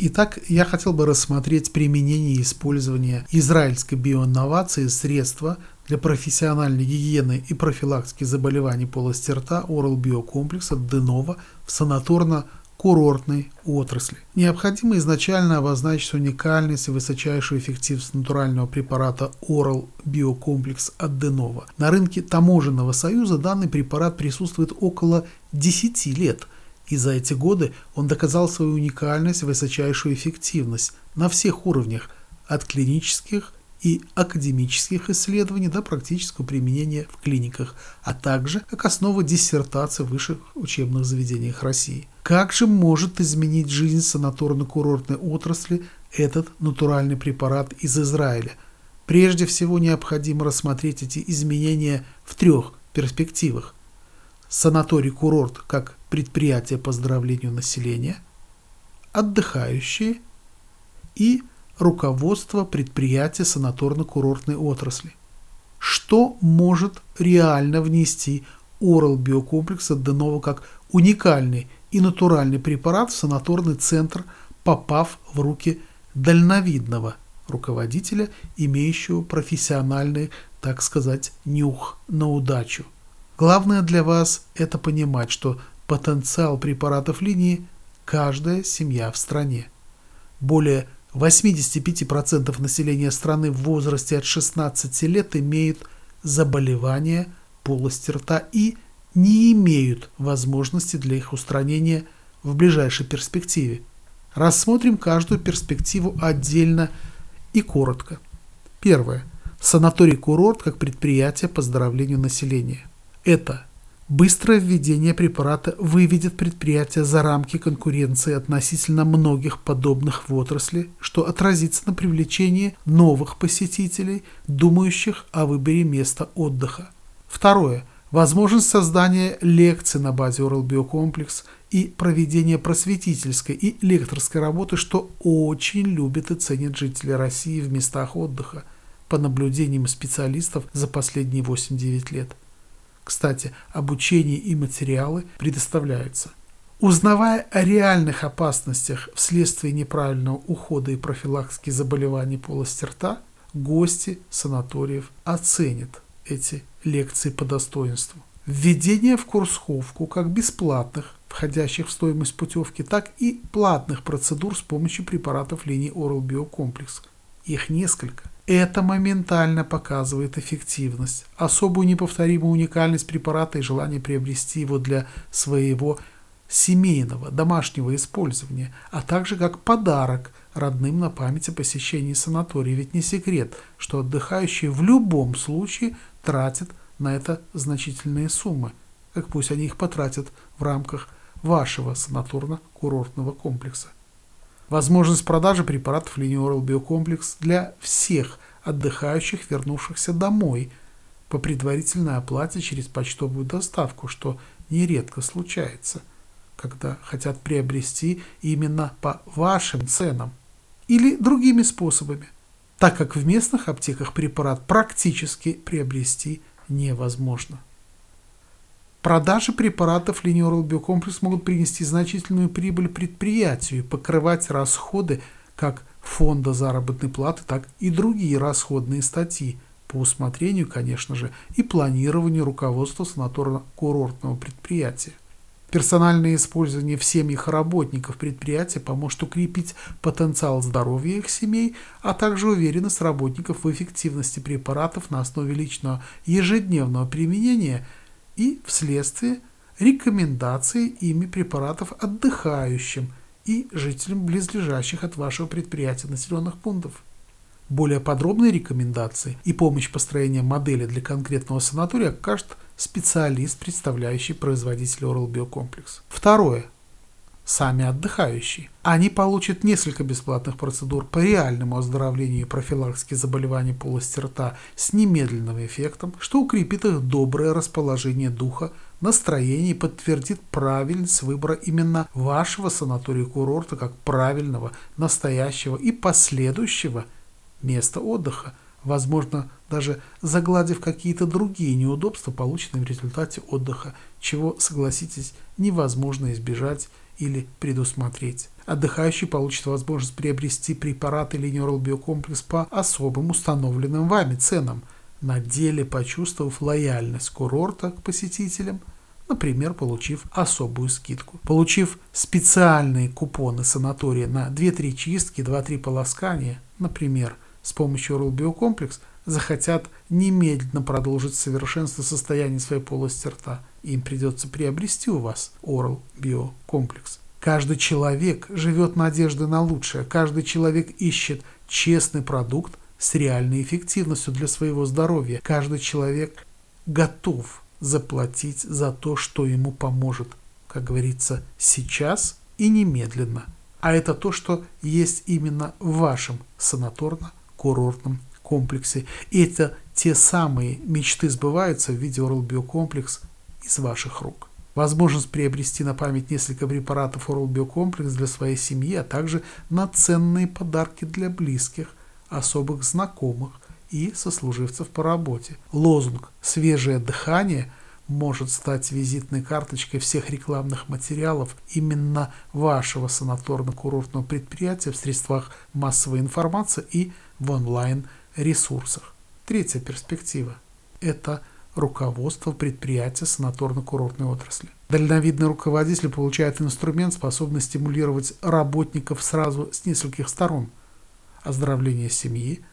Итак, я хотел бы рассмотреть применение и использование израильской биоинновации средства для профессиональной гигиены и профилактики заболеваний полости рта Oral биокомплекса Денова в санаторно-курортной отрасли. Необходимо изначально обозначить уникальность и высочайшую эффективность натурального препарата Oral биокомплекс от Денова. На рынке таможенного союза данный препарат присутствует около 10 лет – и за эти годы он доказал свою уникальность высочайшую эффективность на всех уровнях, от клинических и академических исследований до практического применения в клиниках, а также как основа диссертации в высших учебных заведениях России. Как же может изменить жизнь санаторно-курортной отрасли этот натуральный препарат из Израиля? Прежде всего необходимо рассмотреть эти изменения в трех перспективах. Санаторий-курорт как предприятия по здравлению населения, отдыхающие и руководство предприятия санаторно-курортной отрасли. Что может реально внести Орал биокомплекс от Денова как уникальный и натуральный препарат в санаторный центр, попав в руки дальновидного руководителя, имеющего профессиональный, так сказать, нюх на удачу. Главное для вас – это понимать, что потенциал препаратов линии каждая семья в стране. Более 85% населения страны в возрасте от 16 лет имеют заболевания полости рта и не имеют возможности для их устранения в ближайшей перспективе. Рассмотрим каждую перспективу отдельно и коротко. Первое. Санаторий-курорт как предприятие по здоровлению населения. Это Быстрое введение препарата выведет предприятие за рамки конкуренции относительно многих подобных в отрасли, что отразится на привлечении новых посетителей, думающих о выборе места отдыха. Второе. Возможность создания лекций на базе Oral Биокомплекс и проведения просветительской и лекторской работы, что очень любят и ценят жители России в местах отдыха, по наблюдениям специалистов за последние 8-9 лет. Кстати, обучение и материалы предоставляются. Узнавая о реальных опасностях вследствие неправильного ухода и профилактики заболеваний полости рта, гости санаториев оценят эти лекции по достоинству. Введение в Курсховку как бесплатных, входящих в стоимость путевки, так и платных процедур с помощью препаратов линии Oral Biocomплекс. Их несколько – это моментально показывает эффективность, особую неповторимую уникальность препарата и желание приобрести его для своего семейного, домашнего использования, а также как подарок родным на память о посещении санатория. Ведь не секрет, что отдыхающие в любом случае тратят на это значительные суммы. как пусть они их потратят в рамках вашего санаторно-курортного комплекса. Возможность продажи препаратов Oral Биокомплекс для всех отдыхающих, вернувшихся домой по предварительной оплате через почтовую доставку, что нередко случается, когда хотят приобрести именно по вашим ценам или другими способами, так как в местных аптеках препарат практически приобрести невозможно. Продажи препаратов линии Oral Biocompress могут принести значительную прибыль предприятию и покрывать расходы как фонда заработной платы, так и другие расходные статьи по усмотрению, конечно же, и планированию руководства санаторно-курортного предприятия. Персональное использование в семьях работников предприятия поможет укрепить потенциал здоровья их семей, а также уверенность работников в эффективности препаратов на основе личного ежедневного применения – и вследствие рекомендации ими препаратов отдыхающим и жителям близлежащих от вашего предприятия населенных пунктов. Более подробные рекомендации и помощь построения модели для конкретного санатория окажет специалист, представляющий производитель Oral Biocomплекс. Второе сами отдыхающие. Они получат несколько бесплатных процедур по реальному оздоровлению и профилактике заболеваний полости рта с немедленным эффектом, что укрепит их доброе расположение духа, настроение и подтвердит правильность выбора именно вашего санатория-курорта как правильного, настоящего и последующего места отдыха, возможно, даже загладив какие-то другие неудобства, полученные в результате отдыха, чего, согласитесь, невозможно избежать или предусмотреть. отдыхающий получит возможность приобрести препараты линии Oral Биокомплекс по особым установленным вами ценам, на деле почувствовав лояльность курорта к посетителям, например, получив особую скидку. Получив специальные купоны санатория на 2-3 чистки, 2-3 полоскания, например, с помощью Oral захотят немедленно продолжить совершенство состояния своей полости рта. Им придется приобрести у вас Oral Биокомплекс. Каждый человек живет надеждой на лучшее. Каждый человек ищет честный продукт с реальной эффективностью для своего здоровья. Каждый человек готов заплатить за то, что ему поможет, как говорится, сейчас и немедленно. А это то, что есть именно в вашем санаторно-курортном комплексе. И это те самые мечты сбываются в виде Oral Биокомплекс из ваших рук. Возможность приобрести на память несколько препаратов Oral Биокомплекс для своей семьи, а также на ценные подарки для близких, особых знакомых и сослуживцев по работе. Лозунг «Свежее дыхание» может стать визитной карточкой всех рекламных материалов именно вашего санаторно-курортного предприятия в средствах массовой информации и в онлайн-ресурсах. Третья перспектива – это руководство предприятия санаторно-курортной отрасли. Дальновидный руководитель получает инструмент, способный стимулировать работников сразу с нескольких сторон. Оздоровление семьи,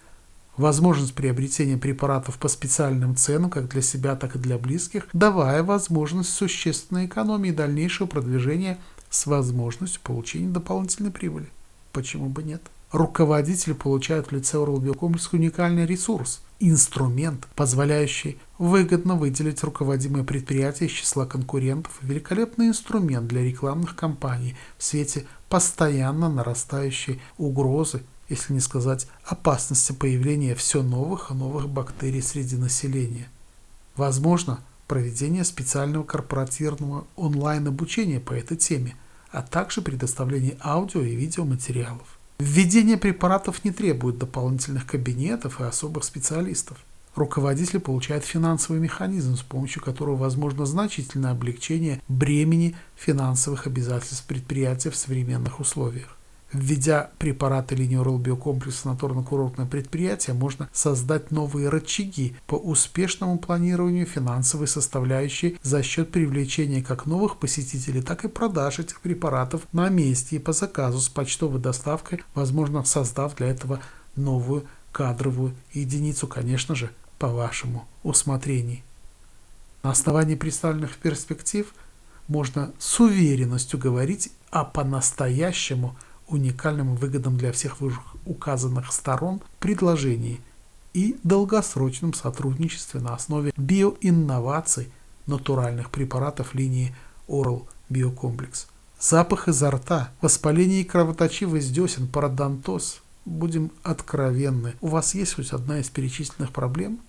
возможность приобретения препаратов по специальным ценам как для себя, так и для близких, давая возможность существенной экономии и дальнейшего продвижения с возможностью получения дополнительной прибыли. Почему бы нет? руководитель получает в лице Biocomplexes уникальный ресурс, инструмент, позволяющий выгодно выделить руководимое предприятие из числа конкурентов, великолепный инструмент для рекламных кампаний в свете постоянно нарастающей угрозы, если не сказать опасности появления все новых и новых бактерий среди населения. Возможно, проведение специального корпоративного онлайн-обучения по этой теме, а также предоставление аудио и видеоматериалов. Введение препаратов не требует дополнительных кабинетов и особых специалистов. Руководитель получает финансовый механизм, с помощью которого возможно значительное облегчение бремени финансовых обязательств предприятия в современных условиях. Введя препараты линии Биокомплекс санаторно-курортное предприятие, можно создать новые рычаги по успешному планированию финансовой составляющей за счет привлечения как новых посетителей, так и продаж этих препаратов на месте и по заказу с почтовой доставкой, возможно, создав для этого новую кадровую единицу, конечно же, по вашему усмотрению. На основании представленных перспектив можно с уверенностью говорить о по-настоящему – уникальным и выгодным для всех указанных сторон предложении и долгосрочном сотрудничестве на основе биоинноваций натуральных препаратов линии Oral Биокомплекс. Запах изо рта, воспаление и кровоточивость десен, пародонтоз. Будем откровенны. У вас есть хоть одна из перечисленных проблем?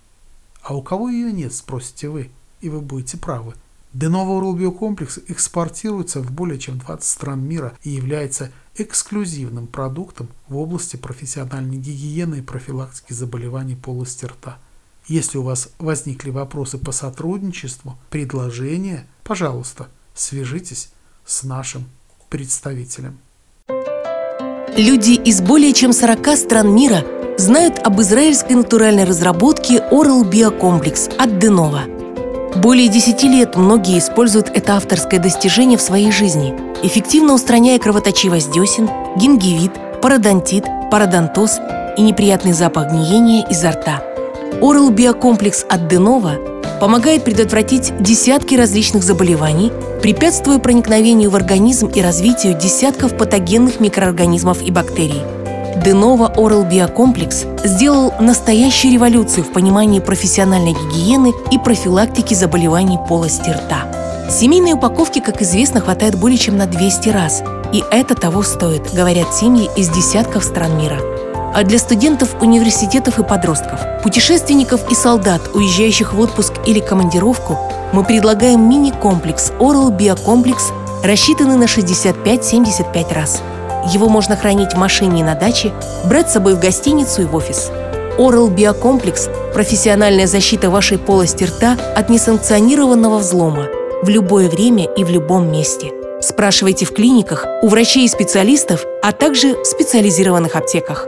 А у кого ее нет, спросите вы. И вы будете правы. Денова Oral Биокомплекс экспортируется в более чем 20 стран мира и является эксклюзивным продуктом в области профессиональной гигиены и профилактики заболеваний полости рта. Если у вас возникли вопросы по сотрудничеству, предложения, пожалуйста, свяжитесь с нашим представителем. Люди из более чем 40 стран мира знают об израильской натуральной разработке Oral Biocomplex от Denova – более 10 лет многие используют это авторское достижение в своей жизни, эффективно устраняя кровоточивость десен, гингивит, пародонтит, пародонтоз и неприятный запах гниения изо рта. Oral Биокомплекс от Денова помогает предотвратить десятки различных заболеваний, препятствуя проникновению в организм и развитию десятков патогенных микроорганизмов и бактерий – Денова Oral Биокомплекс сделал настоящую революцию в понимании профессиональной гигиены и профилактики заболеваний полости рта. Семейной упаковки, как известно, хватает более чем на 200 раз. И это того стоит, говорят семьи из десятков стран мира. А для студентов университетов и подростков, путешественников и солдат, уезжающих в отпуск или командировку, мы предлагаем мини-комплекс Oral Биокомплекс, рассчитанный на 65-75 раз – его можно хранить в машине и на даче, брать с собой в гостиницу и в офис. Oral Биокомплекс – профессиональная защита вашей полости рта от несанкционированного взлома в любое время и в любом месте. Спрашивайте в клиниках, у врачей и специалистов, а также в специализированных аптеках.